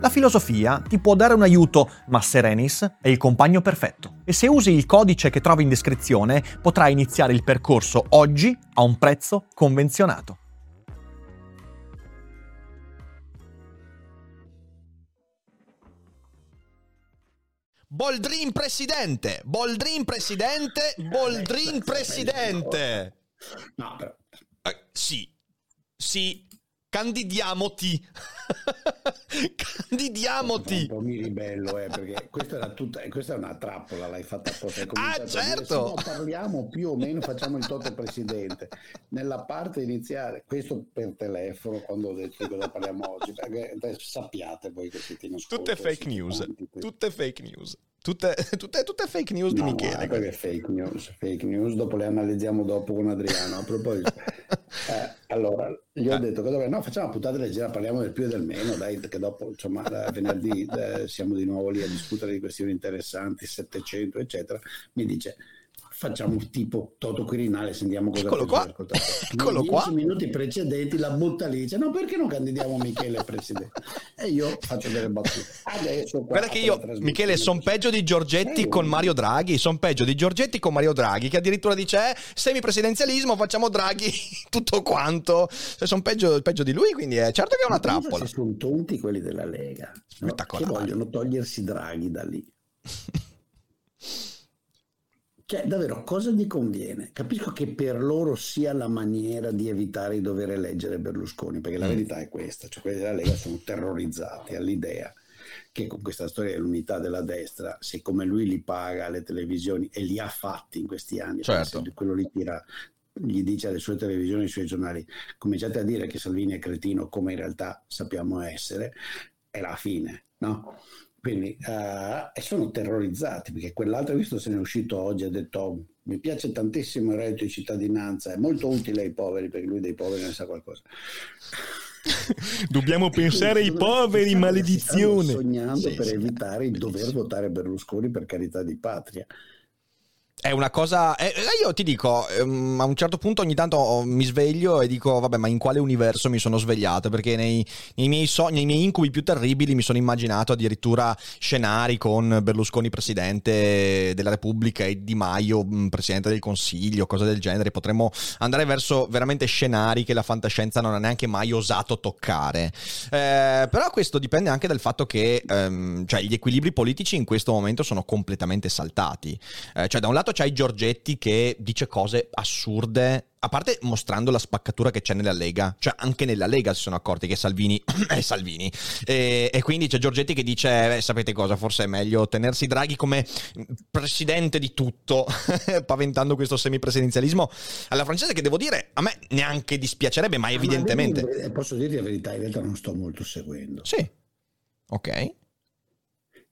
La filosofia ti può dare un aiuto, ma Serenis è il compagno perfetto. E se usi il codice che trovi in descrizione, potrai iniziare il percorso oggi a un prezzo convenzionato. Boldrin presidente, Boldrin presidente, Boldrin presidente. No, però... Eh, sì, sì, candidiamoti. candidiamoti. Un po' mi ribello, eh, perché questa, era tutta, questa è una trappola, l'hai fatta apposta. Ah, certo. Dire, parliamo più o meno, facciamo il toto presidente. Nella parte iniziale, questo per telefono, quando ho detto di cosa parliamo oggi, perché sappiate voi che siete in ascolto. Tutte fake news, tutte fake news. Tutte, tutte, tutte, fake news di no, Michele. No, perché fake news, fake news, dopo le analizziamo dopo con Adriano. A proposito, eh, allora gli ho eh. detto che no, facciamo una puntata leggera, parliamo del più e del meno, dai, che dopo insomma venerdì eh, siamo di nuovo lì a discutere di questioni interessanti, 700 eccetera. Mi dice facciamo tipo Toto Quirinale, sentiamo cosa Eccolo qua. Eccolo qua. minuti precedenti la butta lì, dice no perché non candidiamo Michele a presidente? E io faccio delle battute. Adesso Guarda che io, Michele, sono peggio di Giorgetti eh, con Mario Draghi, sono peggio di Giorgetti con Mario Draghi, che addirittura dice eh, semipresidenzialismo, facciamo Draghi tutto quanto. Cioè, sono peggio, peggio, di lui, quindi è certo che è una trappola. Sono tonti quelli della Lega, no? che vogliono togliersi Draghi da lì. Cioè, davvero, cosa gli conviene? Capisco che per loro sia la maniera di evitare di dover eleggere Berlusconi, perché la mm. verità è questa, cioè quelli della Lega sono terrorizzati all'idea che con questa storia dell'unità della destra, siccome lui li paga alle televisioni e li ha fatti in questi anni, certo. quello li tira gli dice alle sue televisioni, ai suoi giornali, cominciate a dire che Salvini è cretino come in realtà sappiamo essere, è la fine, no? Quindi uh, e sono terrorizzati perché quell'altro, visto se ne è uscito oggi, ha detto oh, mi piace tantissimo il reddito di cittadinanza, è molto utile ai poveri perché lui dei poveri ne sa qualcosa. Dobbiamo pensare ai poveri, maledizione. sognando sì, per sì. evitare di dover votare Berlusconi per carità di patria. È una cosa. Eh, io ti dico, ehm, a un certo punto ogni tanto oh, mi sveglio e dico, vabbè, ma in quale universo mi sono svegliato? Perché nei, nei, miei, sogni, nei miei incubi più terribili mi sono immaginato addirittura scenari con Berlusconi presidente della Repubblica e Di Maio mm, presidente del Consiglio, cose del genere. Potremmo andare verso veramente scenari che la fantascienza non ha neanche mai osato toccare. Eh, però questo dipende anche dal fatto che ehm, cioè, gli equilibri politici in questo momento sono completamente saltati. Eh, cioè, da un lato lato c'hai Giorgetti che dice cose assurde, a parte mostrando la spaccatura che c'è nella Lega, cioè anche nella Lega si sono accorti che Salvini è Salvini. E, e quindi c'è Giorgetti che dice, eh, sapete cosa, forse è meglio tenersi Draghi come presidente di tutto, paventando questo semipresidenzialismo alla francese che devo dire, a me neanche dispiacerebbe, ma evidentemente... Ma posso dirti la verità, in realtà non sto molto seguendo. Sì, ok.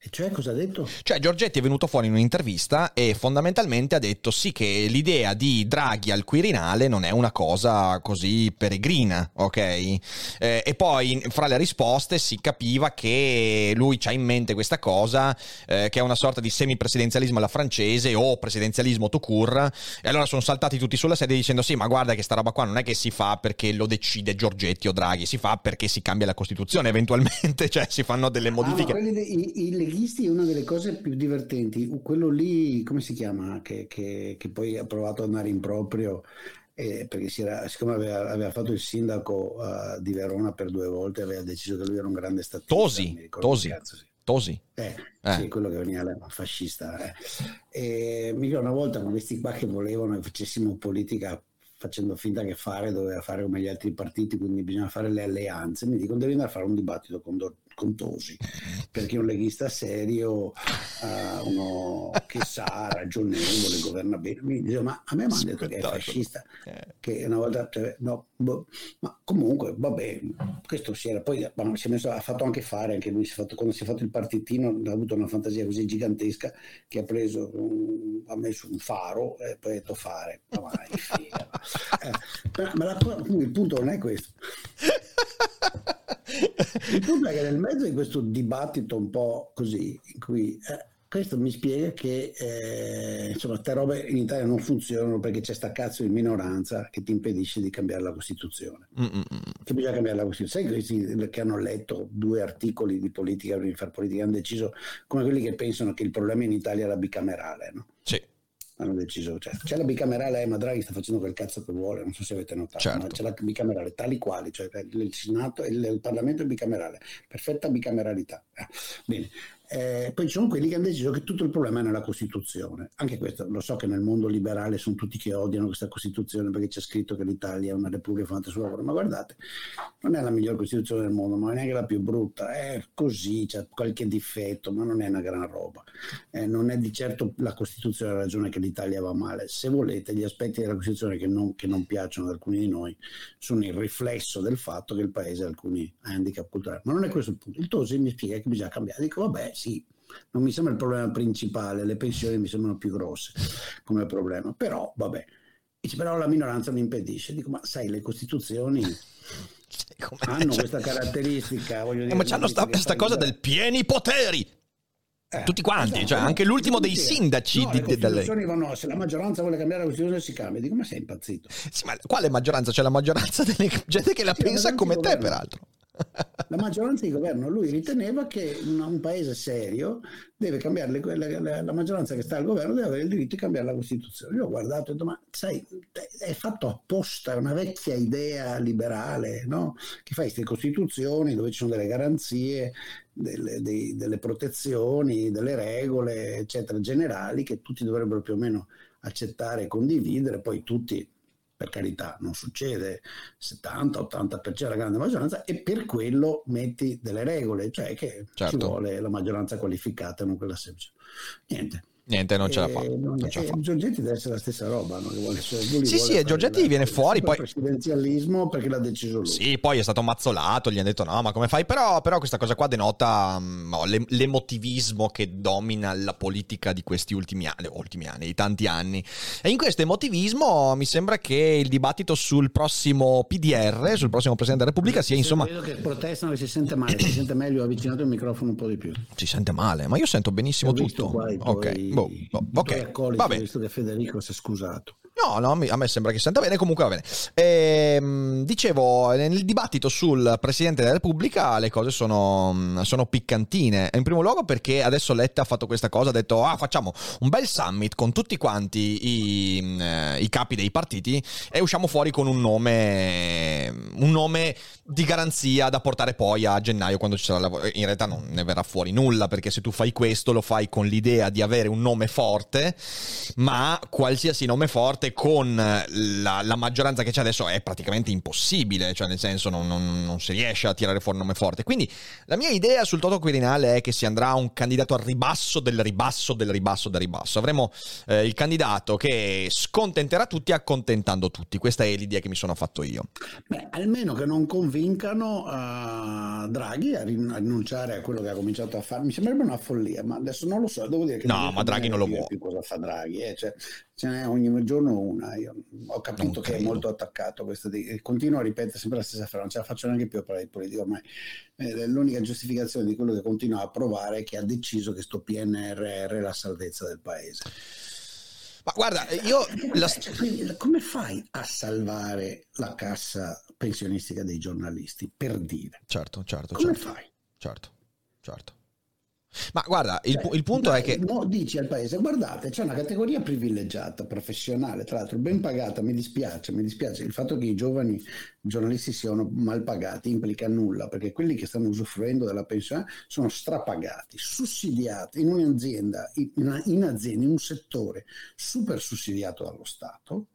E cioè cosa ha detto? Cioè Giorgetti è venuto fuori in un'intervista e fondamentalmente ha detto sì che l'idea di Draghi al Quirinale non è una cosa così peregrina, ok? Eh, e poi fra le risposte si capiva che lui ha in mente questa cosa eh, che è una sorta di semipresidenzialismo alla francese o presidenzialismo to court e allora sono saltati tutti sulla sedia dicendo sì ma guarda che sta roba qua non è che si fa perché lo decide Giorgetti o Draghi, si fa perché si cambia la Costituzione eventualmente, cioè si fanno delle modifiche. Ah, leghisti è una delle cose più divertenti, quello lì, come si chiama, che, che, che poi ha provato ad andare in proprio, eh, perché si era, siccome aveva, aveva, fatto il sindaco uh, di Verona per due volte, aveva deciso che lui era un grande statista. Tosi, Tosi. Cazzo, sì. Tosi. Eh, Eh. Sì, quello che veniva fascista. eh. E mi ricordo una volta con questi qua che volevano che facessimo politica facendo finta che fare doveva fare come gli altri partiti, quindi bisogna fare le alleanze. Mi dicono devi andare a fare un dibattito con, Do- con Tosi, perché un leghista serio, eh, uno che sa, ragionevole, governa bene. Mi dice, ma a me mi hanno detto che è fascista, Eh. che una volta, no, boh, ma comunque vabbè, questo si era poi si è messo, ha fatto anche fare, anche lui si è fatto, quando si è fatto il partitino ha avuto una fantasia così gigantesca che ha preso, un- ha messo un faro e poi ha detto fare, ma vai, figa. Eh, ma- ma la il punto non è questo. Il punto è che nel mezzo di questo dibattito un po' così, in cui eh, questo mi spiega che eh, insomma, queste robe in Italia non funzionano perché c'è sta cazzo di minoranza che ti impedisce di cambiare la Costituzione. Mm, mm, mm. Che bisogna cambiare la Costituzione. Sai questi che hanno letto due articoli di politica di fare politica hanno deciso come quelli che pensano che il problema in Italia è la bicamerale, no? Sì, hanno deciso, cioè, c'è la bicamerale, eh, ma Draghi sta facendo quel cazzo che vuole, non so se avete notato, Certo. ma c'è la bicamerale tali quali, cioè il Senato e il, il Parlamento è bicamerale, perfetta bicameralità. Eh, Bene. Eh, poi ci sono quelli che hanno deciso che tutto il problema è nella Costituzione. Anche questo, lo so che nel mondo liberale sono tutti che odiano questa Costituzione perché c'è scritto che l'Italia è una repubblica fondata sul lavoro, ma guardate, non è la miglior Costituzione del mondo, ma neanche la più brutta, è così, c'è qualche difetto, ma non è una gran roba. Eh, non è di certo la Costituzione la ragione che l'Italia va male. Se volete, gli aspetti della Costituzione che non, che non piacciono ad alcuni di noi sono il riflesso del fatto che il paese ha alcuni handicap culturali. Ma non è questo il punto. Il Tosi mi spiega che bisogna cambiare. Dico, vabbè, sì, non mi sembra il problema principale, le pensioni mi sembrano più grosse come problema, però vabbè. Dice, però la minoranza mi impedisce. Dico, ma sai, le Costituzioni Come- hanno cioè- questa caratteristica. voglio Eh, dire, ma c'hanno sta, che sta fai cosa del pieni poteri. Eh, Tutti quanti, esatto, cioè anche l'ultimo dei sindaci No, di, le Costituzioni vanno- se la maggioranza vuole cambiare la Costituzione si cambia. Dico, ma sei impazzito? Sì, ma quale maggioranza? C'è la maggioranza delle gente che la Sì, pensa come te, governo. peraltro. La maggioranza di governo, lui riteneva che un, un paese serio deve cambiare le- la, la- la maggioranza che sta al governo deve avere il diritto di cambiare la Costituzione. Io ho guardato e ho detto, ma sai, è fatto apposta, una vecchia idea liberale, no? Che fai queste costituzioni dove ci sono delle garanzie, delle, dei- delle protezioni, delle regole, eccetera, generali che tutti dovrebbero più o meno accettare e condividere, poi tutti per carità, non succede 70-80% la grande maggioranza e per quello metti delle regole, cioè che ci Certo. vuole la maggioranza qualificata, non quella semplice. Niente. Niente, non ce la fa. Eh, non- non ce la fa. Giorgetti deve essere la stessa roba, no? Che vuole, cioè, lui Sì, vuole sì, e Giorgetti la- viene fuori, il poi- presidenzialismo perché l'ha deciso lui. Sì, poi è stato mazzolato, gli hanno detto no, ma come fai? Però, però questa cosa qua denota mm, no, l'em- l'emotivismo che domina la politica di questi ultimi anni, ultimi anni, di tanti anni. E in questo emotivismo mi sembra che il dibattito sul prossimo PDR, sul prossimo Presidente della Repubblica, sia insomma... Vedo che protestano che si sente male, si sente meglio, avvicinato il microfono un po' di più. Si sente male, ma io sento benissimo Ho visto tutto. qua Ok, boh, boh, ok, va bene. visto che Federico si è scusato. No, no, a me sembra che senta bene, comunque va bene. Ehm, dicevo, nel dibattito sul Presidente della Repubblica le cose sono, sono piccantine. In primo luogo perché adesso Letta ha fatto questa cosa, ha detto, ah, facciamo un bel summit con tutti quanti i, eh, i capi dei partiti e usciamo fuori con un nome, un nome di garanzia da portare poi a gennaio quando ci sarà la... In realtà non ne verrà fuori nulla perché se tu fai questo lo fai con l'idea di avere un nome forte, ma qualsiasi nome forte con la, la maggioranza che c'è adesso è praticamente impossibile, cioè nel senso non, non- non si riesce a tirare fuori un nome forte. Quindi la mia idea sul Toto Quirinale è che si andrà a un candidato al ribasso del ribasso del ribasso del ribasso. Avremo eh, il candidato che scontenterà tutti accontentando tutti. Questa è l'idea che mi sono fatto io. Beh, almeno che non convincano eh, Draghi a, rin- a rinunciare a quello che ha cominciato a fare. Mi sembrerebbe una follia, ma adesso non lo so. Devo dire che No, ma Draghi bene non lo vuole. più Cosa fa Draghi? eh, cioè, ce n'è ogni giorno una. Io ho capito Non che è molto attaccato. Questo di, e continuo a ripetere sempre la stessa frase. Non ce la faccio neanche più a parlare di politica ormai. Eh, l'unica giustificazione di quello che continua a provare è che ha deciso che sto PNRR è la salvezza del paese. Ma guarda, io la, Cioè, quindi, come fai a salvare la cassa pensionistica dei giornalisti? Per dire, Certo, certo, come certo, fai? certo, certo. Ma guarda, il, Cioè, il punto dai, è che... no, dici al paese, guardate, c'è una categoria privilegiata, professionale, tra l'altro ben pagata, mi dispiace, mi dispiace. Il fatto che i giovani giornalisti siano mal pagati implica nulla, perché quelli che stanno usufruendo della pensione sono strapagati, sussidiati in un'azienda, in, una- in azienda, in un settore super sussidiato dallo Stato.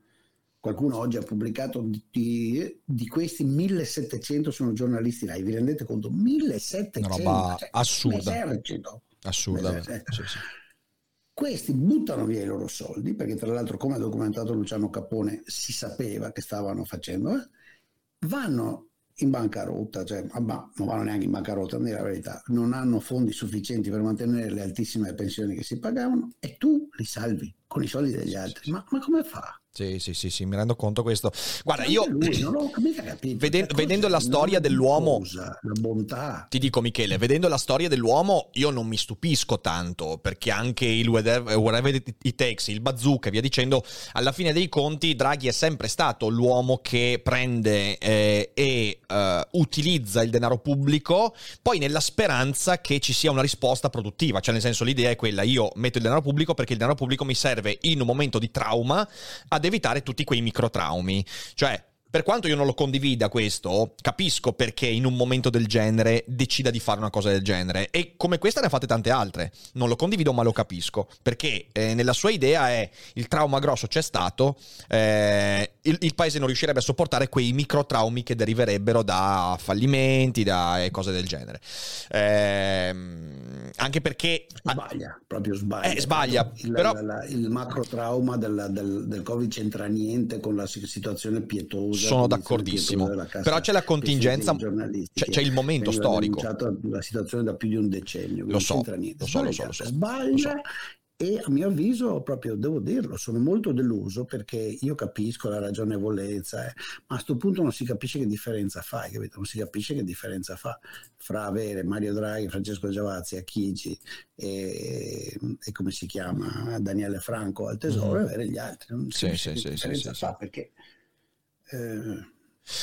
Qualcuno oggi ha pubblicato di, di- questi 1700 sono giornalisti là, vi rendete conto? 1700, Una roba cioè, assurda. esercito. Assurda. Eh, Sì, sì. Questi buttano via i loro soldi, perché tra l'altro, come ha documentato Luciano Capone, si sapeva che stavano facendo, eh, vanno in bancarotta, cioè, ah, ma non vanno neanche in bancarotta, dire la verità, non hanno fondi sufficienti per mantenere le altissime pensioni che si pagavano e tu li salvi con i soldi degli altri. Ma, ma come fa? Sì, sì, sì, sì, mi rendo conto questo. Guarda, io lui, non capito. Vedendo la storia dell'uomo- cosa, La bontà. ti dico Michele, vedendo la storia dell'uomo io non mi stupisco tanto, perché anche il whatever, whatever it takes, il bazooka e via dicendo, alla fine dei conti Draghi è sempre stato l'uomo che prende eh, e eh, utilizza il denaro pubblico, poi nella speranza che ci sia una risposta produttiva, cioè nel senso l'idea è quella, io metto il denaro pubblico perché il denaro pubblico mi serve in un momento di trauma ad evitare tutti quei microtraumi, cioè per quanto io non lo condivida questo, capisco perché in un momento del genere decida di fare una cosa del genere. E come questa ne ha fatte tante altre. Non lo condivido, ma lo capisco. Perché eh, nella sua idea è il trauma grosso c'è stato, eh, il, il paese non riuscirebbe a sopportare quei microtraumi che deriverebbero da fallimenti, da e cose del genere. Ehm, anche perché... Sbaglia, proprio sbaglia. Eh, sbaglia, Il, però- la- la- il macro trauma del, del, del Covid c'entra niente con la si- situazione pietosa. Sono d'accordissimo. Però c'è la contingenza, giornalisti c'è, c'è il momento storico. La situazione da più di un decennio. Lo so, lo so, lo so, lo Sbaglia, so, Sbaglia e a mio avviso, proprio devo dirlo, sono molto deluso perché io capisco la ragionevolezza, eh, ma a questo punto non si capisce che differenza fa, capito? Non si capisce che differenza fa fra avere Mario Draghi, Francesco Giavazzi, Achigi e, e come si chiama Daniele Franco al tesoro Mhm. e avere gli altri. Non si Sì, capisce sì, che sì, differenza fa perché. Eh,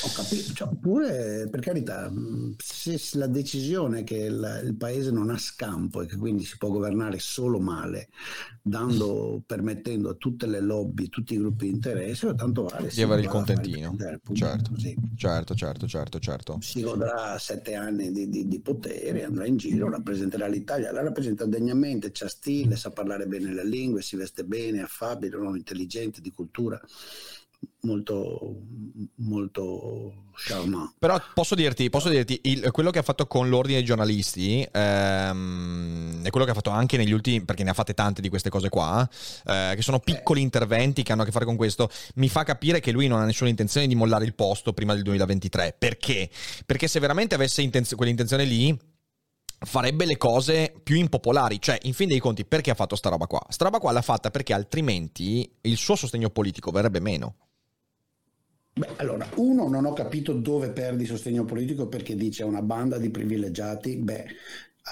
ho capito, cioè, oppure per carità, se la decisione che il, il paese non ha scampo e che quindi si può governare solo male, dando, permettendo a tutte le lobby, tutti i gruppi di interesse, tanto vale Di avere il contentino. Repubblica, Certo. così. Certo, certo, certo, certo. Si godrà sette anni di, di- di potere, andrà in giro, rappresenterà l'Italia, la rappresenta degnamente, c'ha stile, sa parlare bene le lingue, si veste bene, affabile, un uomo intelligente, di cultura, molto, molto charmant. Però posso dirti, posso dirti il- quello che ha fatto con l'ordine dei giornalisti ehm, è quello che ha fatto anche negli ultimi, perché ne ha fatte tante di queste cose qua, eh, che sono piccoli interventi che hanno a che fare con questo, mi fa capire che lui non ha nessuna intenzione di mollare il posto prima del 2023. Perché? Perché se veramente avesse intenzio- quell'intenzione lì, farebbe le cose più impopolari, cioè in fin dei conti perché ha fatto sta roba qua? Sta roba qua l'ha fatta perché altrimenti il suo sostegno politico verrebbe meno. Beh, allora, uno, non ho capito dove perdi sostegno politico perché dice a una banda di privilegiati, beh,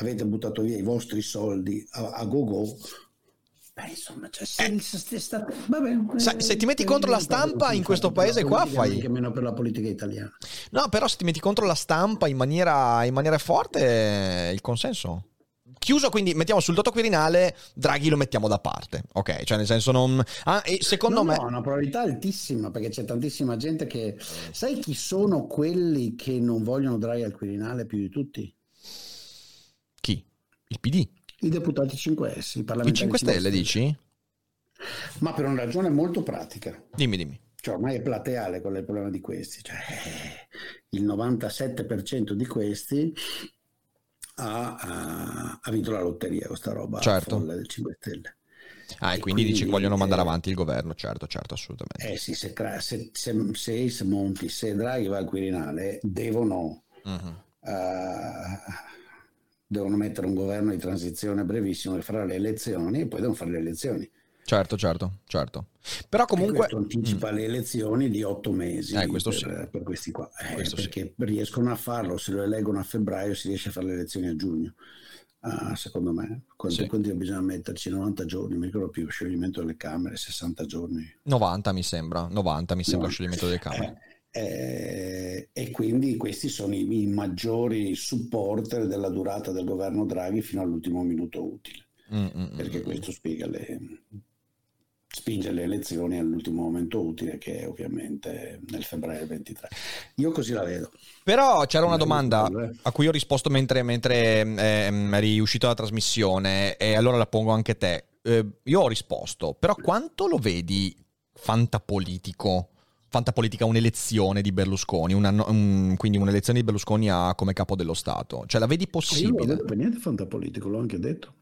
avete buttato via i vostri soldi a, a go-go. Beh, insomma, cioè, se, se- se state- vabbè, Se- eh, se ti metti eh, contro la stampa in questo paese qua fai- neanche meno per la politica italiana. No, però se ti metti contro la stampa in maniera, in maniera forte, il consenso. Chiuso, quindi mettiamo sul dato quirinale, Draghi lo mettiamo da parte, ok? Cioè, nel senso, non. Ah, e secondo no, me. no, una probabilità altissima perché c'è tantissima gente che... Sai chi sono quelli che non vogliono Draghi al Quirinale più di tutti? Chi? Il PD? I deputati 5S, i I parlamentari 5 Stelle, dici? Ma per una ragione molto pratica. Dimmi, dimmi. Cioè, ormai è plateale quello è il problema di questi. Cioè, il 97% di questi ha, ha- ha vinto la lotteria, questa roba Certo. del 5 Stelle. Ah, e E quindi, dici che quindi, vogliono mandare eh, avanti il governo, certo, certo, assolutamente. Eh sì, se, se, se, se, Monti, se Draghi va al Quirinale, devono, Mhm. eh, devono mettere un governo di transizione brevissimo che farà le elezioni e poi devono fare le elezioni. Certo, certo, certo. Però E comunque. questo anticipa le elezioni di otto mesi Eh, per, sì. per questi qua. Eh, Questo sì. perché riescono a farlo, se lo eleggono a febbraio si riesce a fare le elezioni a giugno. Ah, secondo me, quanto, Sì. quanto bisogna metterci? 90 giorni, mi ricordo più, scioglimento delle Camere, 60 giorni. 90 mi sembra, 90 mi sembra No. lo scioglimento delle Camere. Eh, Eh, e quindi questi sono i, i, maggiori supporter della durata del governo Draghi fino all'ultimo minuto utile, Mm-mm. perché questo spiega le, spinge le elezioni all'ultimo momento utile che è ovviamente nel febbraio 23. Io così la vedo. Però c'era una domanda a cui ho risposto mentre, mentre eh, eri uscito dalla trasmissione e allora la pongo anche a te. Eh, io ho risposto, però quanto lo vedi fantapolitico? Fantapolitica un'elezione di Berlusconi, una, un, quindi un'elezione di Berlusconi a, come capo dello Stato. Cioè la vedi possibile? Io non vedo per niente fantapolitico, l'ho anche detto.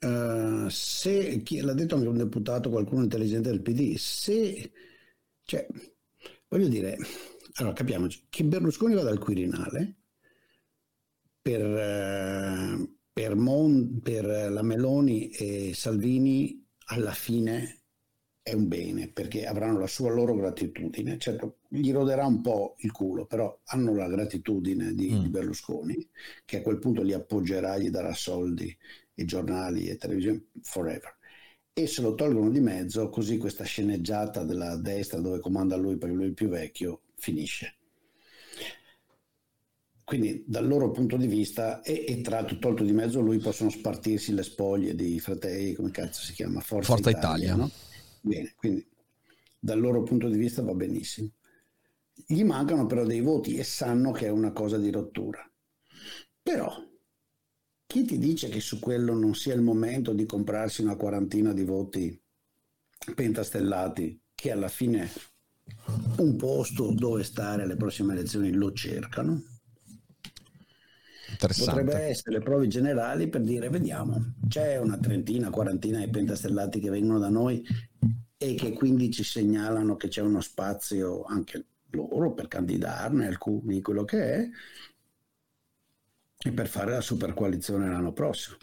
Uh, se chi l'ha detto anche un deputato, qualcuno intelligente del PD, se cioè, voglio dire, allora capiamoci che Berlusconi vada al Quirinale per, uh, per, Mon, per la Meloni e Salvini alla fine è un bene perché avranno la sua loro gratitudine. Certo, gli roderà un po' il culo, però hanno la gratitudine di, mm. di Berlusconi, che a quel punto li appoggerà, gli darà soldi i giornali e televisione forever. E se lo tolgono di mezzo, così questa sceneggiata della destra dove comanda lui perché lui è il più vecchio finisce. Quindi dal loro punto di vista, e, e tra l'altro tolto di mezzo lui, possono spartirsi le spoglie di fratelli, come cazzo si chiama? Forza, Forza Italia. Italia. No? Bene, quindi dal loro punto di vista va benissimo. Gli mancano però dei voti e sanno che è una cosa di rottura. Però chi ti dice che su quello non sia il momento di comprarsi una quarantina di voti pentastellati che alla fine un posto dove stare alle prossime elezioni lo cercano? Potrebbe essere le prove generali per dire vediamo, c'è una trentina, quarantina di pentastellati che vengono da noi e che quindi ci segnalano che c'è uno spazio anche loro per candidarne alcuni, quello che è, e per fare la super coalizione l'anno prossimo.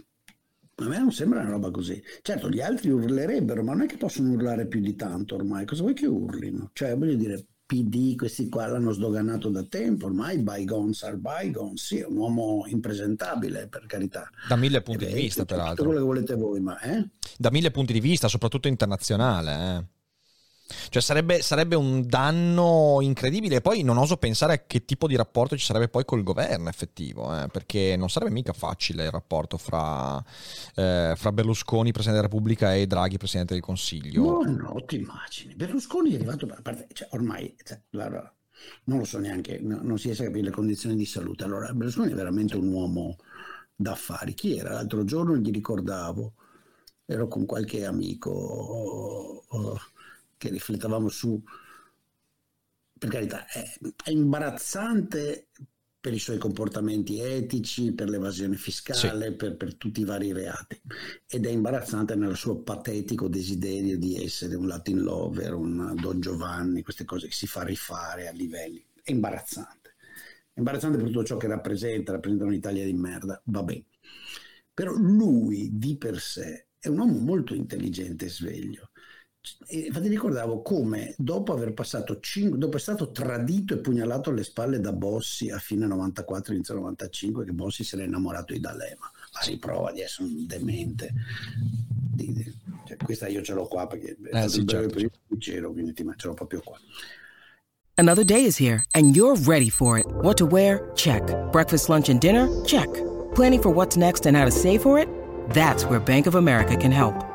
A me non sembra una roba così. Certo, gli altri urlerebbero, ma non è che possono urlare più di tanto ormai. Cosa vuoi che urlino? Cioè, voglio dire, PD, questi qua l'hanno sdoganato da tempo, ormai bygones are bygones, sì, è un uomo impresentabile, per carità. Da mille punti eh di vista, peraltro. Quello che volete voi, ma... Eh? Da mille punti di vista, soprattutto internazionale, eh. Cioè sarebbe, sarebbe, un danno incredibile. Poi non oso pensare a che tipo di rapporto ci sarebbe poi col governo effettivo, eh, perché non sarebbe mica facile il rapporto fra, eh, fra, Berlusconi, Presidente della Repubblica, e Draghi, Presidente del Consiglio. No, no, ti immagini. Berlusconi è arrivato, a parte, cioè, ormai, cioè, allora, non lo so neanche, no, non si riesce a capire le condizioni di salute. Allora, Berlusconi è veramente un uomo d'affari. Chi era? L'altro giorno gli ricordavo, ero con qualche amico. Oh, oh, che riflettavamo su, per carità, è, è imbarazzante per i suoi comportamenti etici, per l'evasione fiscale, sì. per, per, tutti i vari reati. Ed è imbarazzante nel suo patetico desiderio di essere un Latin lover, un Don Giovanni, queste cose che si fa rifare a livelli. È imbarazzante. È imbarazzante per tutto ciò che rappresenta, rappresenta un'Italia di merda, va bene. Però lui di per sé è un uomo molto intelligente e sveglio infatti ricordavo come dopo aver passato 5, dopo essere stato tradito e pugnalato alle spalle da Bossi a fine 94, inizio 95, che Bossi si era innamorato di D'Alema, a riprova di essere un demente. Di, di, cioè, questa io ce l'ho qua perché è eh, sì, il certo. c'ero, quindi ti, ce l'ho proprio qua. Another day is here and you're ready for it. What to wear? Check. Breakfast, lunch and dinner? Check. Planning for what's next and how to save for it? That's where Bank of America can help.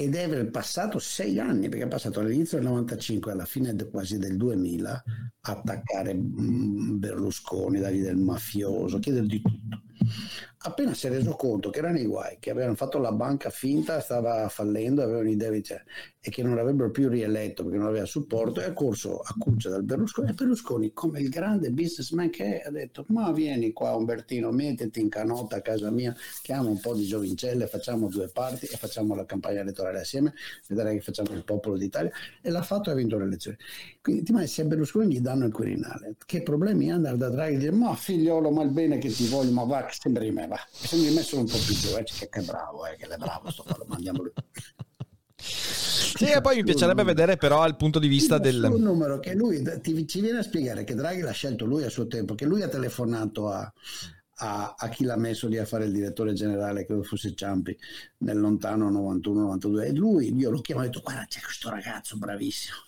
Ed è passato sei anni, perché è passato all'inizio del 95 alla fine quasi del 2000 attaccare mm, Berlusconi, dargli del mafioso, chiedere di tutto. Appena si è reso conto che era nei guai, che avevano fatto la banca finta, stava fallendo, avevano i debiti e che non l'avrebbero più rieletto perché non aveva supporto, è corso a cuccia dal Berlusconi e Berlusconi, come il grande businessman che è, ha detto ma vieni qua Umbertino, mettiti in canota a casa mia, chiama un po' di giovincelle, facciamo due parti e facciamo la campagna elettorale assieme, vedrai che facciamo il popolo d'Italia e l'ha fatto e ha vinto le elezioni. Quindi ti immagini se a Berlusconi gli danno il Quirinale, che problemi ha andare da Draghi e dire ma figliolo, ma il bene che ti voglio, ma va sembra di me, va. Sembra di me solo un po' più giovane, che, che bravo, eh, che è bravo sto quello, mandiamolo. Sì, e poi mi piacerebbe vedere però il punto di vista del... Un numero che lui ti, ci viene a spiegare che Draghi l'ha scelto lui a suo tempo, che lui ha telefonato a, a, a, chi l'ha messo lì a fare il direttore generale, credo fosse Ciampi, nel lontano 91-92. E lui, io l'ho chiamato e ho detto, guarda, c'è questo ragazzo bravissimo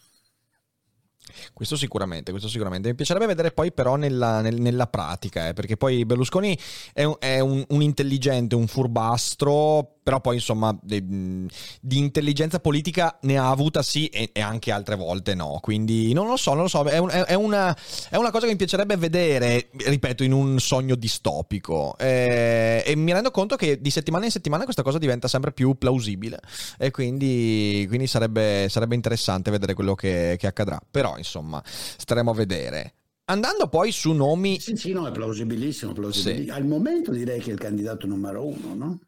questo sicuramente, questo sicuramente. Mi piacerebbe vedere poi però nella, nel, nella pratica, eh, perché poi Berlusconi è, un, è un, un, intelligente, un furbastro, però poi insomma di, di, intelligenza politica ne ha avuta sì e, e, anche altre volte no. Quindi non lo so, non lo so, è, un, è, una, è una, cosa che mi piacerebbe vedere, ripeto, in un sogno distopico. Eh, e mi rendo conto che di settimana in settimana questa cosa diventa sempre più plausibile e quindi, quindi sarebbe, sarebbe, interessante vedere quello che, che accadrà. Però insomma, staremo a vedere. Andando poi su nomi... Sì, sì, no, è plausibilissimo. plausibilissimo. Sì. Al momento direi che è il candidato numero uno, no?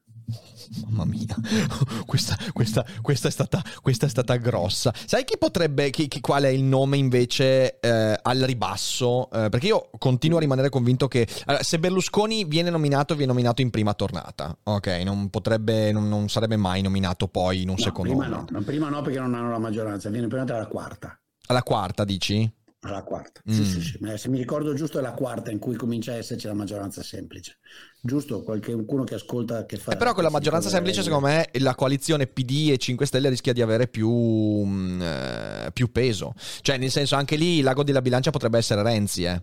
Mamma mia, questa, questa, questa, è stata, questa, è stata, grossa. Sai chi potrebbe, chi, chi, qual è il nome invece eh, al ribasso? Eh, perché io continuo a rimanere convinto che allora, se Berlusconi viene nominato, viene nominato in prima tornata. Ok, non potrebbe, non, non sarebbe mai nominato poi in un no, secondo prima no. prima no perché non hanno la maggioranza, viene prima alla quarta. Alla quarta dici? Alla quarta, mm. sì, sì, sì. se mi ricordo giusto è la quarta in cui comincia a esserci la maggioranza semplice. Giusto? Qualcuno che ascolta che fa... Eh però con la maggioranza semplice secondo me la coalizione PD e 5 Stelle rischia di avere più, mm, eh, più peso. Cioè nel senso anche lì il lago della bilancia potrebbe essere Renzi, eh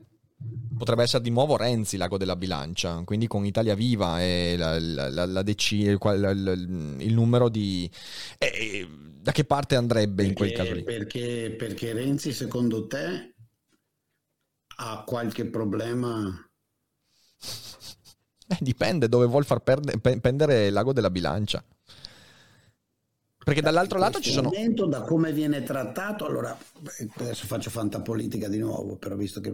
potrebbe essere di nuovo Renzi l'ago della bilancia, quindi con Italia Viva e la, la, la, DC, il, il, numero di... Eh, da che parte andrebbe perché, in quel caso lì? Perché, perché Renzi secondo te ha qualche problema? Eh, dipende dove vuol far perde, pendere l'ago della bilancia. Perché dall'altro lato ci sono... Da come viene trattato, allora adesso faccio fantapolitica di nuovo, però visto che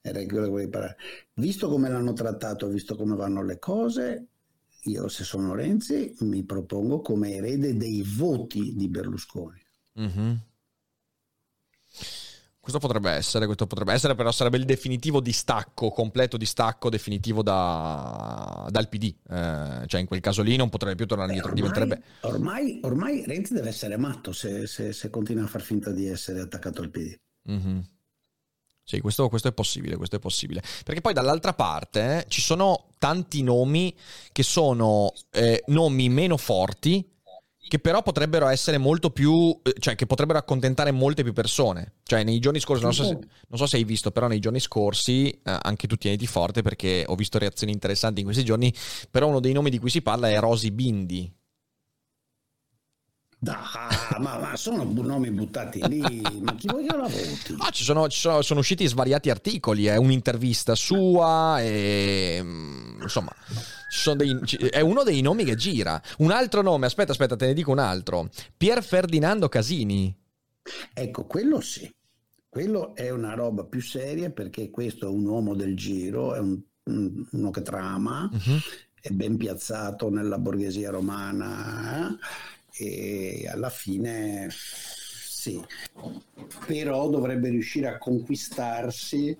era quello che volevi parlare, visto come l'hanno trattato, visto come vanno le cose, io se sono Renzi mi propongo come erede dei voti di Berlusconi. Mm-hmm. Questo potrebbe essere, questo potrebbe essere, però sarebbe il definitivo distacco, completo distacco definitivo da, dal PD. Eh, cioè in quel caso lì non potrebbe più tornare indietro, diventerebbe... Ormai, ormai, Renzi deve essere matto se, se, se, continua a far finta di essere attaccato al PD. Mm-hmm. Sì, questo, questo, è possibile, questo è possibile. Perché poi dall'altra parte eh, ci sono tanti nomi che sono eh, nomi meno forti, che però potrebbero essere molto più, eh, cioè che potrebbero accontentare molte più persone. Cioè nei giorni scorsi, non so se, non so se hai visto, però nei giorni scorsi, eh, anche tu tieniti forte perché ho visto reazioni interessanti in questi giorni, però uno dei nomi di cui si parla è Rosy Bindi. Da, ma, ma, sono nomi buttati lì, ma chi vogliono la voti? Ah, ci sono, ci sono, sono usciti svariati articoli, è eh, un'intervista sua, e, mm, insomma dei, è uno dei nomi che gira. Un altro nome, aspetta, aspetta, te ne dico un altro. Pier Ferdinando Casini. Ecco, quello sì. Quello è una roba più seria perché questo è un uomo del giro, è un, uno che trama, uh-huh. è ben piazzato nella borghesia romana eh? e alla fine sì, però dovrebbe riuscire a conquistarsi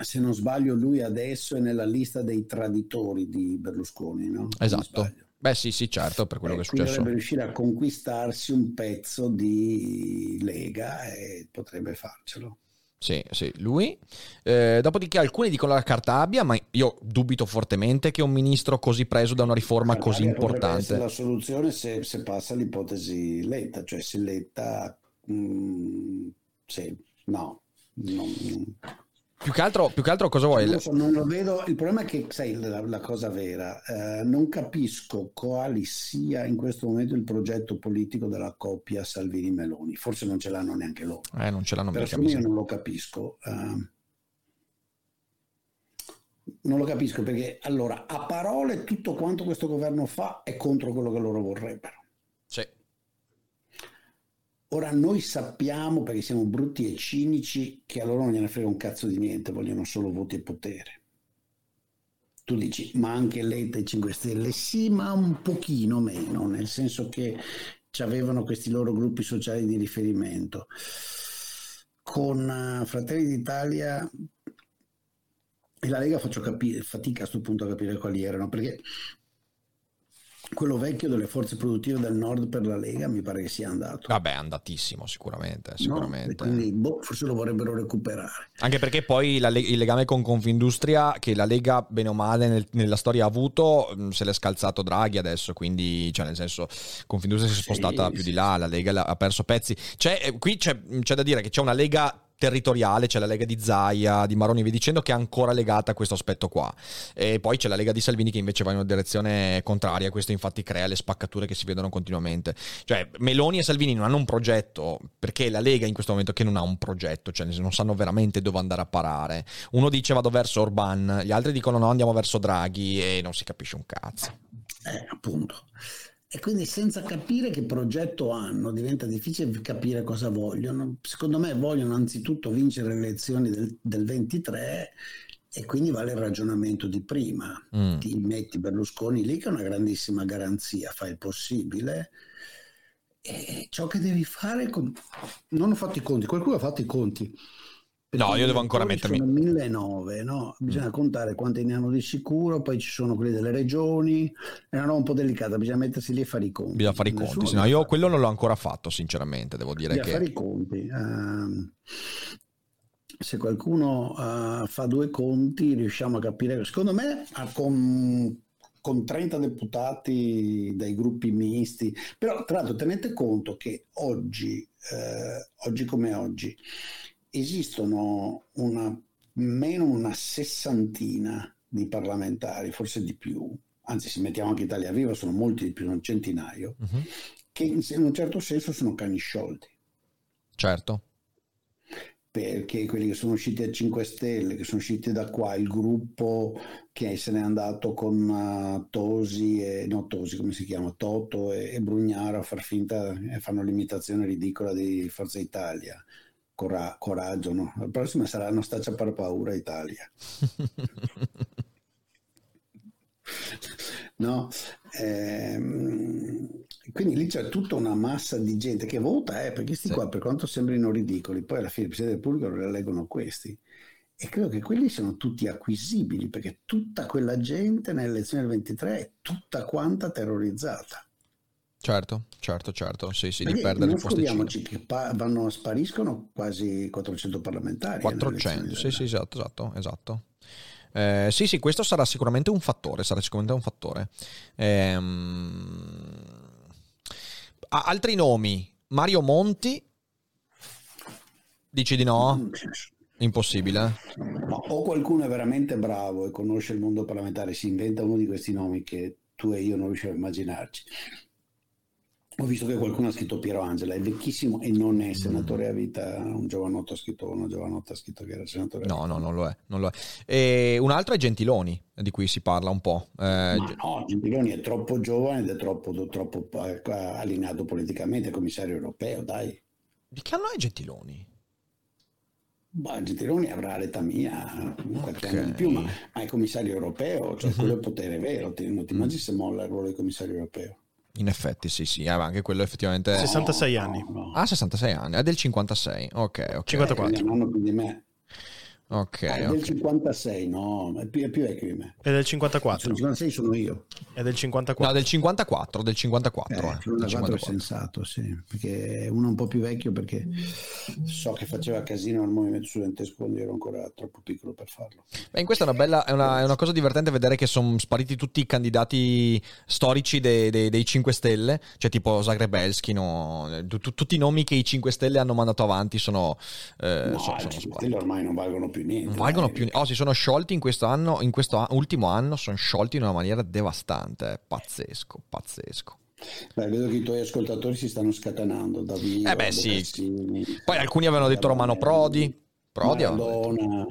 se non sbaglio, lui adesso è nella lista dei traditori di Berlusconi, no? Esatto. Beh, sì, sì, certo, per quello eh, che è successo. Dovrebbe riuscire a conquistarsi un pezzo di Lega e potrebbe farcelo. Sì, sì, lui. Eh, dopodiché alcuni dicono la carta abbia, ma io dubito fortemente che un ministro così preso da una riforma così importante. La soluzione se, se, passa l'ipotesi Letta, cioè se Letta... Mh, mm, sì, no, non più che, altro, più che altro cosa vuoi? Non, so, non, lo vedo. Il problema è che, sai, la, la cosa vera, eh, non capisco quale sia in questo momento il progetto politico della coppia Salvini-Meloni. Forse non ce l'hanno neanche loro. Eh, non ce l'hanno mica. Io non lo capisco. Uh, non lo capisco perché, allora, a parole tutto quanto questo governo fa è contro quello che loro vorrebbero. Ora noi sappiamo, perché siamo brutti e cinici, che a loro non gliene frega un cazzo di niente, vogliono solo voti e potere. Tu dici, ma anche Letta e 5 Stelle? Sì, ma un pochino meno, nel senso che avevano questi loro gruppi sociali di riferimento. Con uh, Fratelli d'Italia e la Lega faccio capire, fatica a questo punto a capire quali erano, perché quello vecchio delle forze produttive del nord per la Lega mi pare che sia andato. Vabbè, è andatissimo sicuramente. sicuramente. No? quindi boh, forse lo vorrebbero recuperare. Anche perché poi le- il legame con Confindustria, che la Lega bene o male nel- nella storia ha avuto, mh, se l'è scalzato Draghi adesso, quindi cioè nel senso Confindustria si è Sì, spostata più sì, di là, la Lega ha perso pezzi. C'è, eh, qui c'è, c'è da dire che c'è una Lega territoriale, c'è la Lega di Zaia, di Maroni via dicendo, che è ancora legata a questo aspetto qua. E poi c'è la Lega di Salvini che invece va in una direzione contraria, questo infatti crea le spaccature che si vedono continuamente. Cioè Meloni e Salvini non hanno un progetto, perché la Lega in questo momento che non ha un progetto, cioè non sanno veramente dove andare a parare. Uno dice vado verso Orban, gli altri dicono no andiamo verso Draghi e non si capisce un cazzo. Eh, appunto. E quindi senza capire che progetto hanno diventa difficile capire cosa vogliono. Secondo me vogliono anzitutto vincere le elezioni del, del 23 e quindi vale il ragionamento di prima. Mm. Ti metti Berlusconi lì che è una grandissima garanzia, fai il possibile. E ciò che devi fare... Con... Non ho fatto i conti, qualcuno ha fatto i conti. No, io devo ancora mettermi- Sono 1009, no? Bisogna contare quanti ne hanno di sicuro, poi ci sono quelli delle regioni, è una roba un po' delicata, bisogna mettersi lì a fare i conti. Bisogna fare i conti, no io quello non l'ho ancora fatto sinceramente, devo dire Bisogna fare che... i conti. Ehm, se qualcuno eh, fa due conti, riusciamo a capire. Secondo me, ah, con, con 30 deputati dai gruppi misti, però tra l'altro tenete conto che oggi, eh, oggi come oggi, esistono una, meno una sessantina di parlamentari, forse di più, anzi se mettiamo anche Italia Viva sono molti di più, un centinaio, Mhm. che in, in un certo senso sono cani sciolti Certo. perché quelli che sono usciti a 5 Stelle, che sono usciti da qua, il gruppo che se n'è andato con uh, Tosi e no Tosi come si chiama, Toto e, e Brugnaro a far finta e fanno l'imitazione ridicola di Forza Italia. Cora- coraggio, no? La prossima sarà non staccia per paura Italia. No? Ehm, quindi lì c'è tutta una massa di gente che vota, eh, perché questi Sì. qua, per quanto sembrino ridicoli, poi alla fine il Presidente del Pubblico lo eleggono questi. E credo che quelli siano tutti acquisibili, perché tutta quella gente nelle elezioni del 23 è tutta quanta terrorizzata. Certo, certo, certo, sì, sì, di perdere il posticino. che pa- vanno, spariscono quasi 400 parlamentari. alle 400, elezioni sì, sì, esatto, esatto, esatto. Eh, sì, sì, questo sarà sicuramente un fattore, sarà sicuramente un fattore. Ah, altri nomi, Mario Monti, dici di no? Mm, Impossibile. Ma o qualcuno è veramente bravo e conosce il mondo parlamentare, si inventa uno di questi nomi che tu e io non riusciamo a immaginarci. Ho visto che qualcuno ha scritto Piero Angela, è vecchissimo e non è senatore a vita. Un giovanotto ha scritto, una giovanotta ha scritto che era senatore a No, vita. no, non lo è. Non lo è. E un altro è Gentiloni, di cui si parla un po'. Eh, Ma no, Gentiloni è troppo giovane ed è troppo, troppo eh, allineato politicamente, è commissario europeo, dai. di che anno è Gentiloni? Bah, Gentiloni avrà l'età mia, qualche anno di più, ma, ma è commissario europeo, cioè quello è il potere vero. Non ti immagini se molla il ruolo di commissario europeo? In effetti, sì, sì, eh, anche quello effettivamente... 66 No, anni. Ah, 66 anni, è del 56. Ok, ok. 54. Quindi è un anno più di me. Ok, Ah, è del ok. 56, no, è più, è più vecchio di me. È del Sul 54. 56 sono io. È del 54. No, del 54, del 54. Eh, eh, del 94 è 54. sensato, sì, perché uno un po' più vecchio perché so che faceva casino al movimento studentesco quando io ero ancora troppo piccolo per farlo. Beh, in questa è una bella, è una, è una cosa divertente vedere che sono spariti tutti i candidati storici dei, dei- dei 5 Stelle, cioè tipo Zagrebelski, no? Tu- tu- tutti i nomi che i 5 Stelle hanno mandato avanti sono, eh, No, sono- i sono 5 spariti. Stelle ormai non valgono più niente. Non valgono dai. più. Oh, si sono sciolti in questo anno, in questo ultimo anno, sono sciolti in una maniera devastante. eh. Pazzesco, pazzesco. Beh, vedo che i tuoi ascoltatori si stanno scatenando. Davide, Eh beh, sì. Poi alcuni avevano detto Romano Prodi. Prodi. Maradona.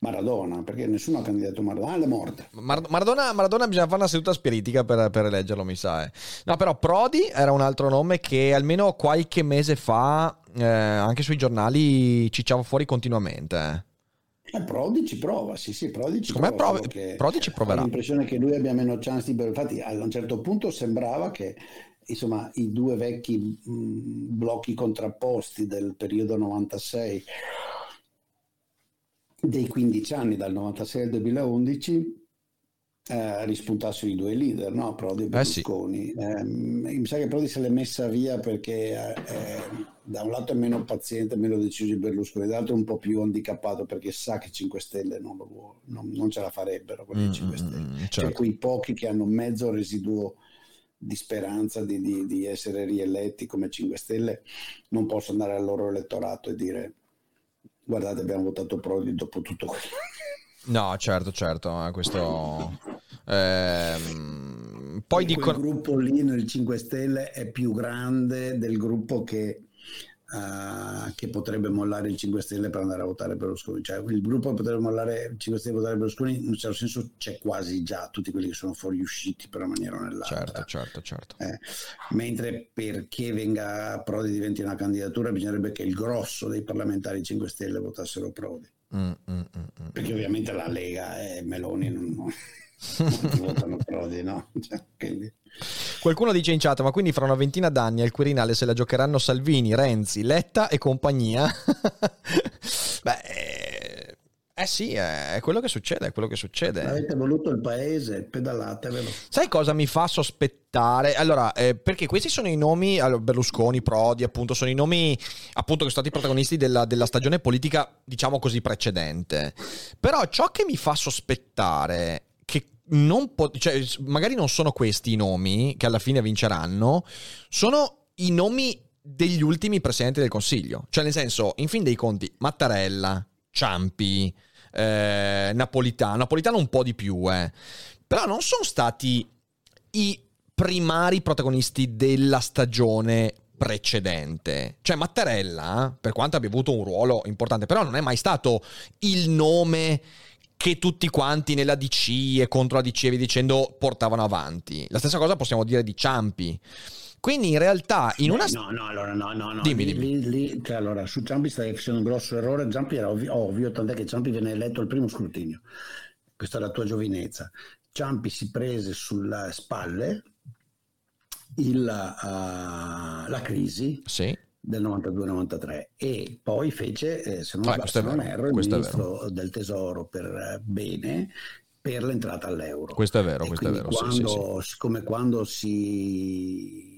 Maradona, perché nessuno ha candidato Maradona. Ah, è morte. Mar- Maradona, Maradona bisogna fare una seduta spiritica per, per eleggerlo, mi sa. eh. No, però Prodi era un altro nome che almeno qualche mese fa eh, anche sui giornali cicciava fuori continuamente. eh. Eh, Prodi ci prova, sì, sì, Prodi ci Secondo me prova. Che Prodi ci proverà. Ho l'impressione che lui abbia meno chance di... Infatti, a un certo punto sembrava che insomma, i due vecchi mh, blocchi contrapposti del periodo 96 dei 15 anni dal 96 al 2011 eh, rispuntassero i due leader, no? Prodi e Berlusconi. Eh sì. eh, mi sa che Prodi se l'è messa via perché eh, da un lato è meno paziente, meno deciso di Berlusconi, dall'altro è un po' più handicappato perché sa che 5 Stelle non, vuole, non, non ce la farebbero quelli mm, 5 mm, Stelle. Mm, cioè, certo. Cioè quei pochi che hanno mezzo residuo di speranza di, di, di essere rieletti come 5 Stelle non possono andare al loro elettorato e dire guardate abbiamo votato Prodi dopo tutto quello No, certo, certo, eh, questo... Ehm, poi dicono... Il gruppo lì nel 5 Stelle è più grande del gruppo che uh, che potrebbe mollare il 5 Stelle per andare a votare Berlusconi. Cioè, il gruppo potrebbe mollare il 5 Stelle per votare Berlusconi, in un certo senso c'è quasi già tutti quelli che sono fuoriusciti per una maniera o nell'altra. Certo, certo, certo. Eh, mentre perché venga Prodi diventi una candidatura, bisognerebbe che il grosso dei parlamentari 5 Stelle votassero Prodi. Mm, mm, mm, mm, perché ovviamente la Lega e Meloni non, non votano Prodi, no? Cioè, quindi... Qualcuno dice in chat, ma quindi fra una ventina d'anni al Quirinale se la giocheranno Salvini, Renzi, Letta e compagnia? Beh, eh, eh sì, è quello che succede, è quello che succede. Avete voluto il paese, pedalatevelo. Sai cosa mi fa sospettare? Allora, eh, perché questi sono i nomi, allora, Berlusconi, Prodi, appunto, sono i nomi appunto che sono stati protagonisti della, della stagione politica, diciamo così, precedente. Però ciò che mi fa sospettare non po- cioè, magari non sono questi i nomi che alla fine vinceranno, sono i nomi degli ultimi presidenti del Consiglio. Cioè, nel senso, in fin dei conti, Mattarella, Ciampi, eh, Napolitano, Napolitano un po' di più, eh. Però non sono stati i primari protagonisti della stagione precedente. Cioè Mattarella, per quanto abbia avuto un ruolo importante, però non è mai stato il nome che tutti quanti nella DC e contro la DC e via dicendo portavano avanti. La stessa cosa possiamo dire di Ciampi. Quindi in realtà in una... No, no, allora no, no, no. Dimmi, dimmi. Lì, lì, cioè, allora, su Ciampi stai facendo un grosso errore. Ciampi era ovvio, ovvio, tant'è che Ciampi viene eletto al primo scrutinio. Questa è la tua giovinezza. Ciampi si prese sulle spalle il, uh, la crisi. Sì del 92-93 e poi fece, eh, se non, ah, se non erro, il ministro del tesoro per eh, bene per l'entrata all'euro. Questo è vero, questo è vero. Quando, sì, sì, Come quando si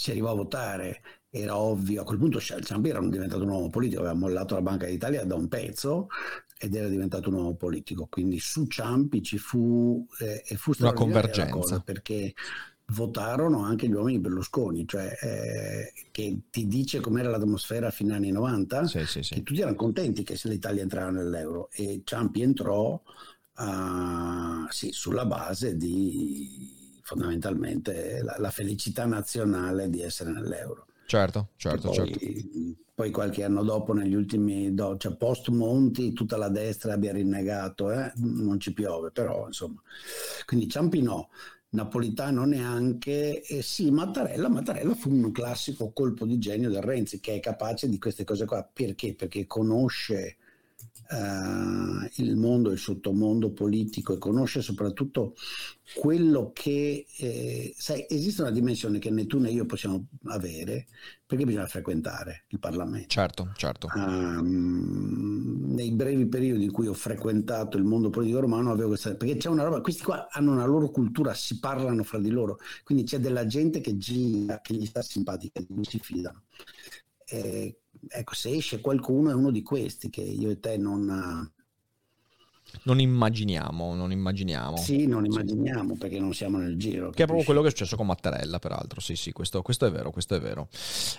Si arrivò a votare, era ovvio, a quel punto Ciampi era diventato un uomo politico, aveva mollato la Banca d'Italia da un pezzo ed era diventato un uomo politico, quindi su Ciampi ci fu, eh, e fu una convergenza. perché votarono anche gli uomini Berlusconi, cioè eh, che ti dice com'era l'atmosfera a fine anni 90, sì, sì, sì. che tutti erano contenti che l'Italia entrava nell'euro. E Ciampi entrò uh, sì, sulla base di fondamentalmente la, la, felicità nazionale di essere nell'euro. Certo, certo, poi, certo. Poi qualche anno dopo, negli ultimi, do, cioè post Monti, tutta la destra abbia rinnegato, eh? non ci piove, però insomma. Quindi Ciampino, Napolitano neanche, e sì, Mattarella, Mattarella fu un classico colpo di genio del Renzi, che è capace di queste cose qua. Perché? Perché conosce uh, il mondo, il sottomondo politico e conosce soprattutto quello che, eh, sai, esiste una dimensione che né tu né io possiamo avere perché bisogna frequentare il Parlamento. Certo, certo. Um, nei brevi periodi in cui ho frequentato il mondo politico romano avevo questa, perché c'è una roba, questi qua hanno una loro cultura, si parlano fra di loro, quindi c'è della gente che gira, che gli sta simpatica, che si fidano. Eh, ecco, se esce qualcuno è uno di questi che io e te non, Non immaginiamo, non immaginiamo. Sì, non immaginiamo perché non siamo nel giro. Che è proprio capisci? quello che è successo con Mattarella, peraltro. Sì, sì, questo, questo è vero, questo è vero.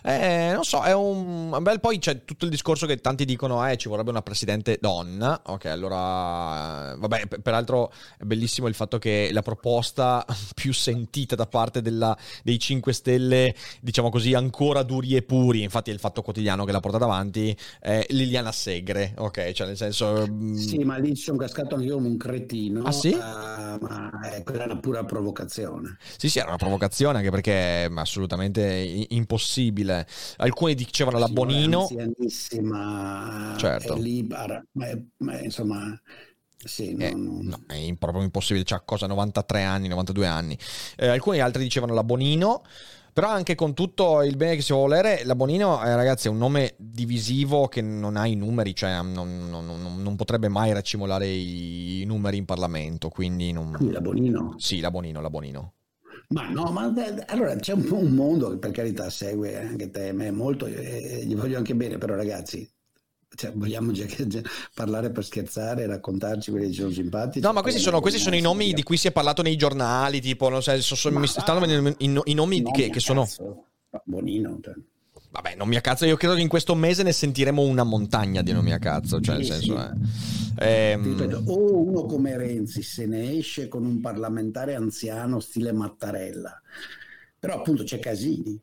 Eh, non so, è un... Beh, poi c'è tutto il discorso che tanti dicono, eh, ci vorrebbe una presidente donna. Ok, allora... Vabbè, per- peraltro è bellissimo il fatto che la proposta più sentita da parte della- dei 5 Stelle, diciamo così, ancora duri e puri, infatti è il Fatto Quotidiano che l'ha portata avanti, è Liliana Segre. Ok, cioè nel senso... Sì, ma lì sono cascato anche io come un cretino. Ah, sì? eh, ma eh, quella è una pura provocazione. Sì, sì, era una provocazione anche perché è assolutamente impossibile. Alcuni dicevano la Bonino. anzianissima, Certo. è lì, ara- ma, è- ma è- insomma, sì, Eh, non- non- no, è proprio impossibile, c'ha cosa 93 anni, 92 anni. Eh, alcuni altri dicevano la Bonino, però anche con tutto il bene che si può volere, la Bonino, eh, ragazzi, è un nome divisivo che non ha i numeri, cioè non, non- non- non potrebbe mai racimolare i, numeri in Parlamento, quindi non... Qui la Bonino. Sì, la Bonino, la Bonino. Ma no, ma eh, allora c'è un, un mondo che per carità segue anche te, me molto, e gli voglio anche bene, però ragazzi, cioè, vogliamo già parlare per scherzare, raccontarci quelli che sono simpatici. No, ma questi sono, questi sono i nomi di cui si è parlato nei giornali, tipo, non so, so- so- mi stanno venendo i, i nomi No, che, che sono... Bonino, cioè. Vabbè, non mi a cazzo, io credo che in questo mese ne sentiremo una montagna di nomi a cazzo, cioè nel Sì, senso... sì. eh. Ehm, ripeto, o uno come Renzi se ne esce con un parlamentare anziano stile Mattarella, però appunto c'è Casini,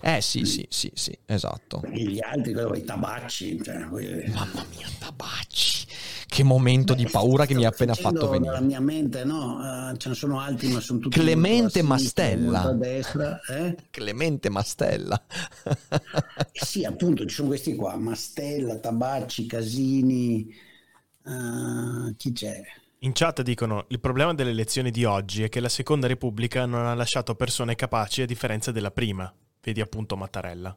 eh sì, sì, sì, sì, esatto. perché gli altri, quello, i tabacci, cioè, Mamma mia, Tabacci, che momento di paura che mi ha appena fatto facendo Nella venire. mia mente, no, eh, ce ne sono altri, ma sono tutti Clemente sinistra, Mastella. molto a destra, eh? Clemente Mastella. Eh Sì, appunto, ci sono questi qua, Mastella, Tabacci, Casini, eh, chi c'è? In chat dicono: Il problema delle elezioni di oggi è che la seconda repubblica non ha lasciato persone capaci a differenza della prima. Vedi appunto Mattarella.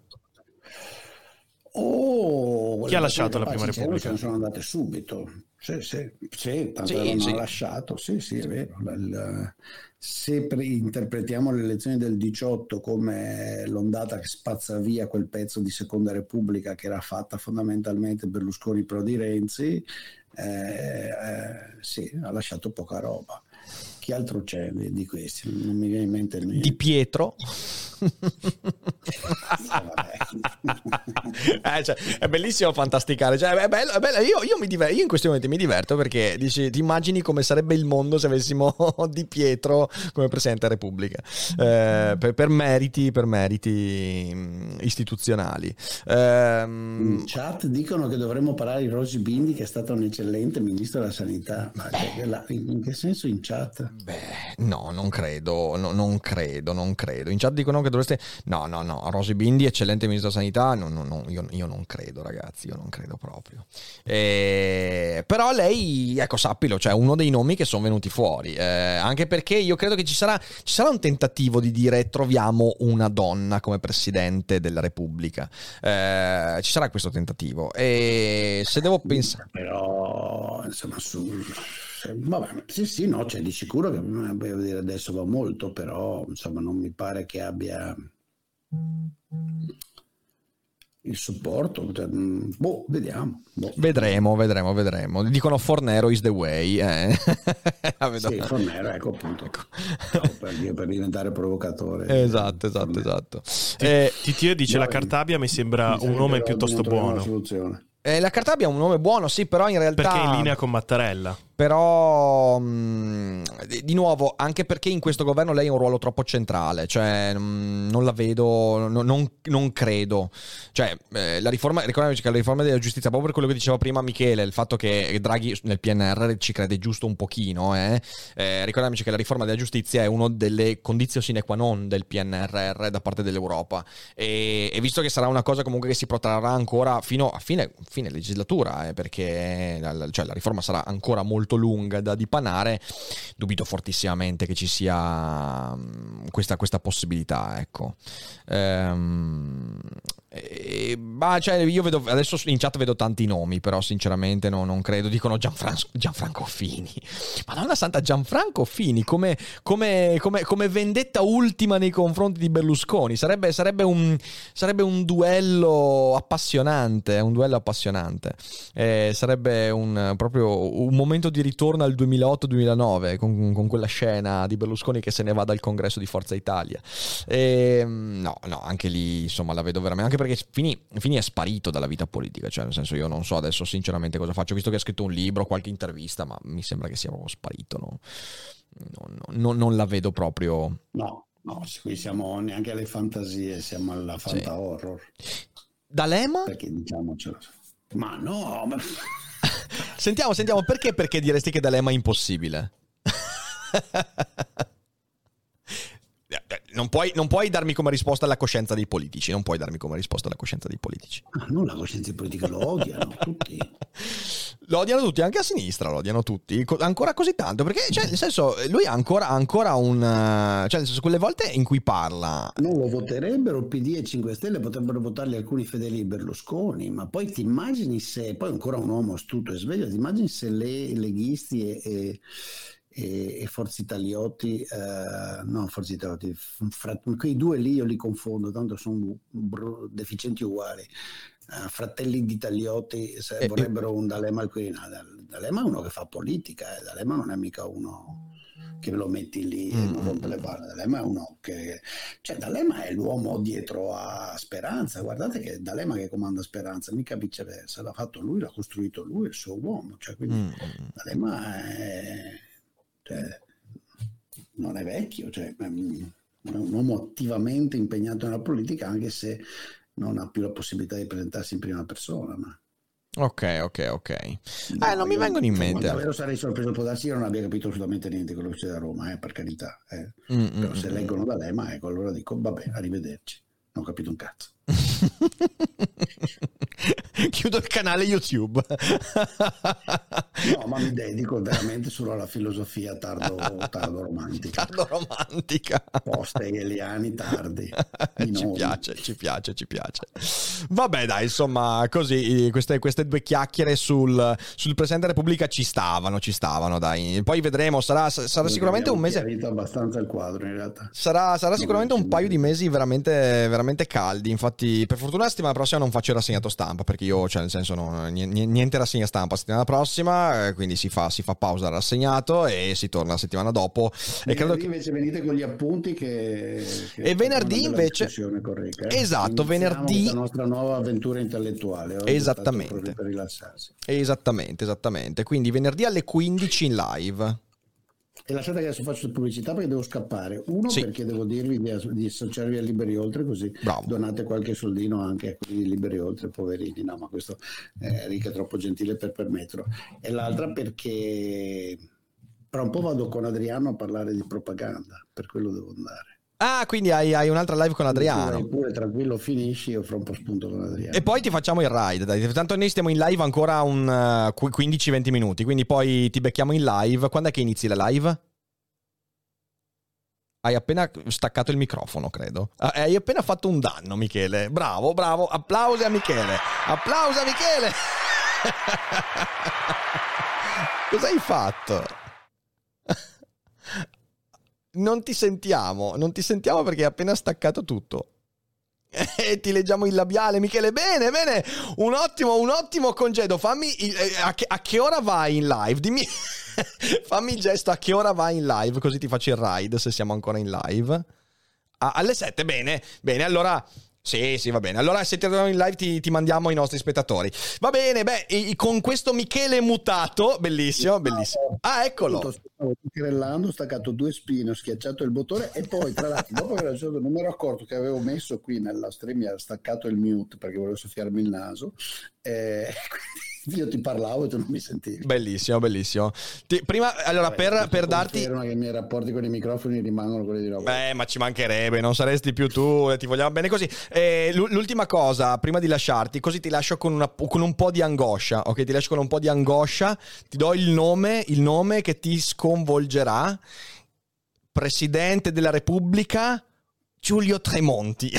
Oh, Chi ha lasciato la Prima c'erano, Repubblica? Se ne sono andate subito. Sì, sì, sì tanto Sì, sì. lasciato. Sì, sì, è vero. Il- se pre- interpretiamo le elezioni del 18 come l'ondata che spazza via quel pezzo di Seconda Repubblica che era fatta fondamentalmente Berlusconi pro di Renzi, eh, eh, sì, ha lasciato poca roba. Chi altro c'è di, questi? Non mi viene in mente niente. Di Pietro. Eh, cioè, è bellissimo fantasticare. Cioè, è bello, è bello. Io, io mi diver- io in questi momenti mi diverto perché dici, ti immagini come sarebbe il mondo se avessimo Di Pietro come Presidente della Repubblica. Eh, per, per meriti, per meriti mh, istituzionali. Ehm, In chat dicono che dovremmo parlare di Rosy Bindi, che è stato un eccellente ministro della sanità. Ma in che senso in chat? Beh, no, non credo, no, non credo, non credo. In chat dicono che dovreste... No, no, no, Rosy Bindi, eccellente ministro della sanità, no, no, no, io, io non credo ragazzi, io non credo proprio. Eh, però lei, ecco, sappilo, cioè uno dei nomi che sono venuti fuori, eh, anche perché io credo che ci sarà, ci sarà un tentativo di dire troviamo una donna come Presidente della Repubblica. Eh, ci sarà questo tentativo. E se devo pensare... Però, insomma, su... Vabbè, sì, sì, no, c'è di sicuro che eh, dire, adesso va molto, però insomma non mi pare che abbia il supporto. cioè, mm, boh, vediamo. boh. Vedremo, vedremo, vedremo. Dicono Fornero is the way. Eh. Sì, Fornero, ecco appunto. Stavo per, dire, per diventare provocatore. Esatto, esatto, Fornero. esatto. Eh, Titio dice: va La bene. Cartabia mi sembra Mi un nome piuttosto buono. eh, la Cartabia ha un nome buono, sì, però in realtà... Perché è in linea con Mattarella. Però, mh, di di nuovo, anche perché in questo governo lei ha un ruolo troppo centrale, cioè mh, non la vedo, no- non, non credo. Cioè, eh, la riforma, ricordiamoci che la riforma della giustizia, proprio per quello che diceva prima Michele, il fatto che Draghi nel PNR ci crede giusto un pochino, eh, eh, ricordiamoci che la riforma della giustizia è una delle condizioni sine qua non del PNRR da parte dell'Europa. E, e visto che sarà una cosa comunque che si protrarrà ancora fino a fine, fine legislatura, eh, perché la, la- cioè, la riforma sarà ancora molto lunga da dipanare, dubito fortissimamente che ci sia mm, questa, questa possibilità. Ecco. Ehm, Eh, ma cioè, io vedo adesso in chat vedo tanti nomi, però sinceramente no, non credo. Dicono Gianfran- Gianfranco Fini. Madonna santa, Gianfranco Fini come, come, come, come, vendetta ultima nei confronti di Berlusconi. Sarebbe, sarebbe, un, sarebbe un, duello appassionante. Un duello appassionante. Eh, sarebbe un, proprio un momento di ritorno al 2008-2009 con, con, quella scena di Berlusconi che se ne va dal congresso di Forza Italia. Eh, no, no, anche lì insomma la vedo veramente perché Fini, Fini, è sparito dalla vita politica, cioè nel senso io non so adesso sinceramente cosa faccio, visto che ha scritto un libro, qualche intervista, ma mi sembra che sia proprio sparito, no? non, non, non la vedo proprio... No, no, qui siamo neanche alle fantasie, siamo alla fanta sì. horror. D'Alema? Perché diciamocelo. Ma no, ma... sentiamo, sentiamo, perché, perché diresti che D'Alema è impossibile? Non puoi, non puoi, darmi come risposta la coscienza dei politici. Non puoi darmi come risposta la coscienza dei politici. Ah, non la coscienza dei politici, lo odiano tutti. lo odiano tutti, anche a sinistra lo odiano tutti. Ancora così tanto. Perché, cioè, nel senso, lui ha ancora, ancora un. Cioè, nel senso, quelle volte in cui parla. Non lo voterebbero PD e 5 Stelle, potrebbero votarli alcuni fedeli Berlusconi. Ma poi ti immagini se. Poi ancora un uomo astuto e sveglio, ti immagini se le leghisti e, e e, e Forza Italiotti, eh, no Forza Italiotti, fra, quei due lì io li confondo, tanto sono br- deficienti uguali. Uh, fratelli di Tagliotti se, eh, vorrebbero un D'Alema al Quirinale. D'Alema è uno che fa politica, eh. D'Alema non è mica uno che lo metti lì e non rompe le palle. D'Alema è uno che. Cioè, D'Alema è l'uomo dietro a Speranza. Guardate che D'Alema che comanda Speranza, mica viceversa. L'ha fatto lui, l'ha costruito lui, il suo uomo. Cioè, quindi mm. D'Alema è cioè, non è vecchio, cioè, è un uomo attivamente impegnato nella politica anche se non ha più la possibilità di presentarsi in prima persona. Ma... Ok, ok, ok. No, eh, non mi vengono in mente. Davvero sarei sorpreso, può darsi che non abbia capito assolutamente niente quello che c'è da Roma, eh, per carità. Eh. Mm, Però mm, se mm. leggono da lei, ma ecco, allora dico, vabbè, arrivederci. Non ho capito un cazzo. Chiudo il canale YouTube. no, ma mi dedico veramente solo alla filosofia tardo, tardo romantica. Tardo romantica. Post hegeliani tardi. ci piace, ci piace, ci piace. Vabbè, dai, insomma, così queste, queste due chiacchiere sul, sul Presidente della Repubblica ci stavano, ci stavano, dai. Poi vedremo, sarà, sarà sicuramente un mese... abbastanza il quadro, in realtà. Sarà, sarà sicuramente un paio di mesi veramente, veramente caldi. Infatti, per fortuna la settimana prossima non faccio il rassegnato stampa, perché io, cioè, nel senso, no, niente rassegna stampa la settimana prossima, eh, quindi si fa, si fa pausa al rassegnato e si torna la settimana dopo. E credo che... invece venite con gli appunti che... che e venerdì invece... Corretta, eh? Esatto, venerdì... La nostra nuova avventura intellettuale. Esattamente. Per rilassarsi. Esattamente, esattamente. Quindi venerdì alle 15 in live. E lasciate che adesso faccio pubblicità perché devo scappare. Uno sì. perché devo dirvi di, di, associarvi a Liberi Oltre così Bravo. donate qualche soldino anche a quelli di Liberi Oltre, poverini. No, ma questo eh, Enrico è troppo gentile per permetterlo. E l'altra perché tra un po' vado con Adriano a parlare di propaganda, per quello devo andare. Ah, quindi hai, hai, un'altra live con Adriano. Pure tranquillo, finisci, io fra un po' spunto con Adriano. E poi ti facciamo il ride, dai. Tanto noi stiamo in live ancora un uh, eh, 15-20 minuti, quindi poi ti becchiamo in live. Quando è che inizi la live? Hai appena staccato il microfono, credo. Ah, hai appena fatto un danno, Michele. Bravo, bravo. Applausi a Michele. Applausi a Michele. Cosa hai fatto? Non ti sentiamo, non ti sentiamo perché hai appena staccato tutto. E ti leggiamo il labiale, Michele. Bene, bene. Un ottimo, un ottimo congedo. Fammi. Eh, a, che, a, che, ora vai in live? Dimmi. Fammi il gesto a che ora vai in live, così ti faccio il ride se siamo ancora in live. Ah, alle 7, bene. Bene, allora sì, sì, va bene. Allora, se ti troviamo in live, ti, ti, mandiamo i nostri spettatori. Va bene, beh, con questo Michele mutato, bellissimo, bellissimo. Ah, eccolo. Stavo tirellando, ho staccato due spine, ho schiacciato il bottone e poi, tra l'altro, dopo che non mi ero accorto che avevo messo qui nella stream, mi ha staccato il mute perché volevo soffiarmi il naso. Eh, quindi io ti parlavo e tu non mi sentivi. Bellissimo, bellissimo. Ti, prima, allora, Vabbè, per, per darti... che i miei rapporti con i microfoni rimangono quelli di roba. Beh, ma ci mancherebbe, non saresti più tu, ti vogliamo bene così. Eh, l'ultima cosa, prima di lasciarti, così ti lascio con, una, con, un po' di angoscia, ok? Ti lascio con un po' di angoscia, ti do il nome, il nome che ti sconvolgerà. Presidente della Repubblica, Giulio Tremonti.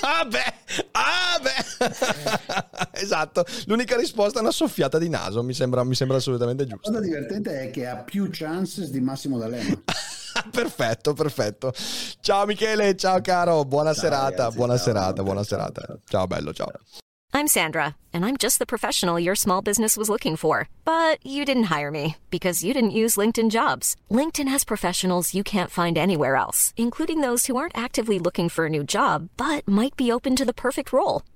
ah beh, ah beh. esatto, l'unica risposta è una soffiata di naso, mi sembra, mi sembra assolutamente giusto. La cosa divertente è che ha più chances di Massimo D'Alema. perfetto, perfetto. Ciao Michele, ciao caro, buona Ciao, serata, ragazzi, buona ciao, serata, ciao, buona ciao, serata. ciao. Ciao bello, ciao. I'm Sandra, and I'm just the professional your small business was looking for. But you didn't hire me because you didn't use LinkedIn jobs. LinkedIn has professionals you can't find anywhere else, including those who aren't actively looking for a new job but might be open to the perfect role,